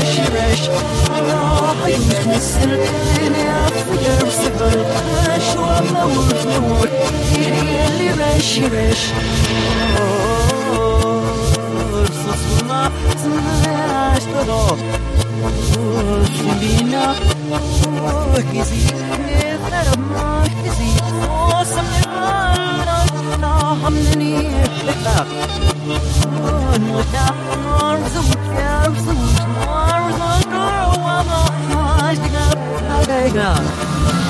Baş baş يجري السر اللي أطفي بصبر أشوى موت نور يلي اللي ماشي ماشي صصنا صصنا اشتروا سبينا كزي نترمى كزي وصلنا لنا حملني لك نوتا نرزوك يا رزوك 这个。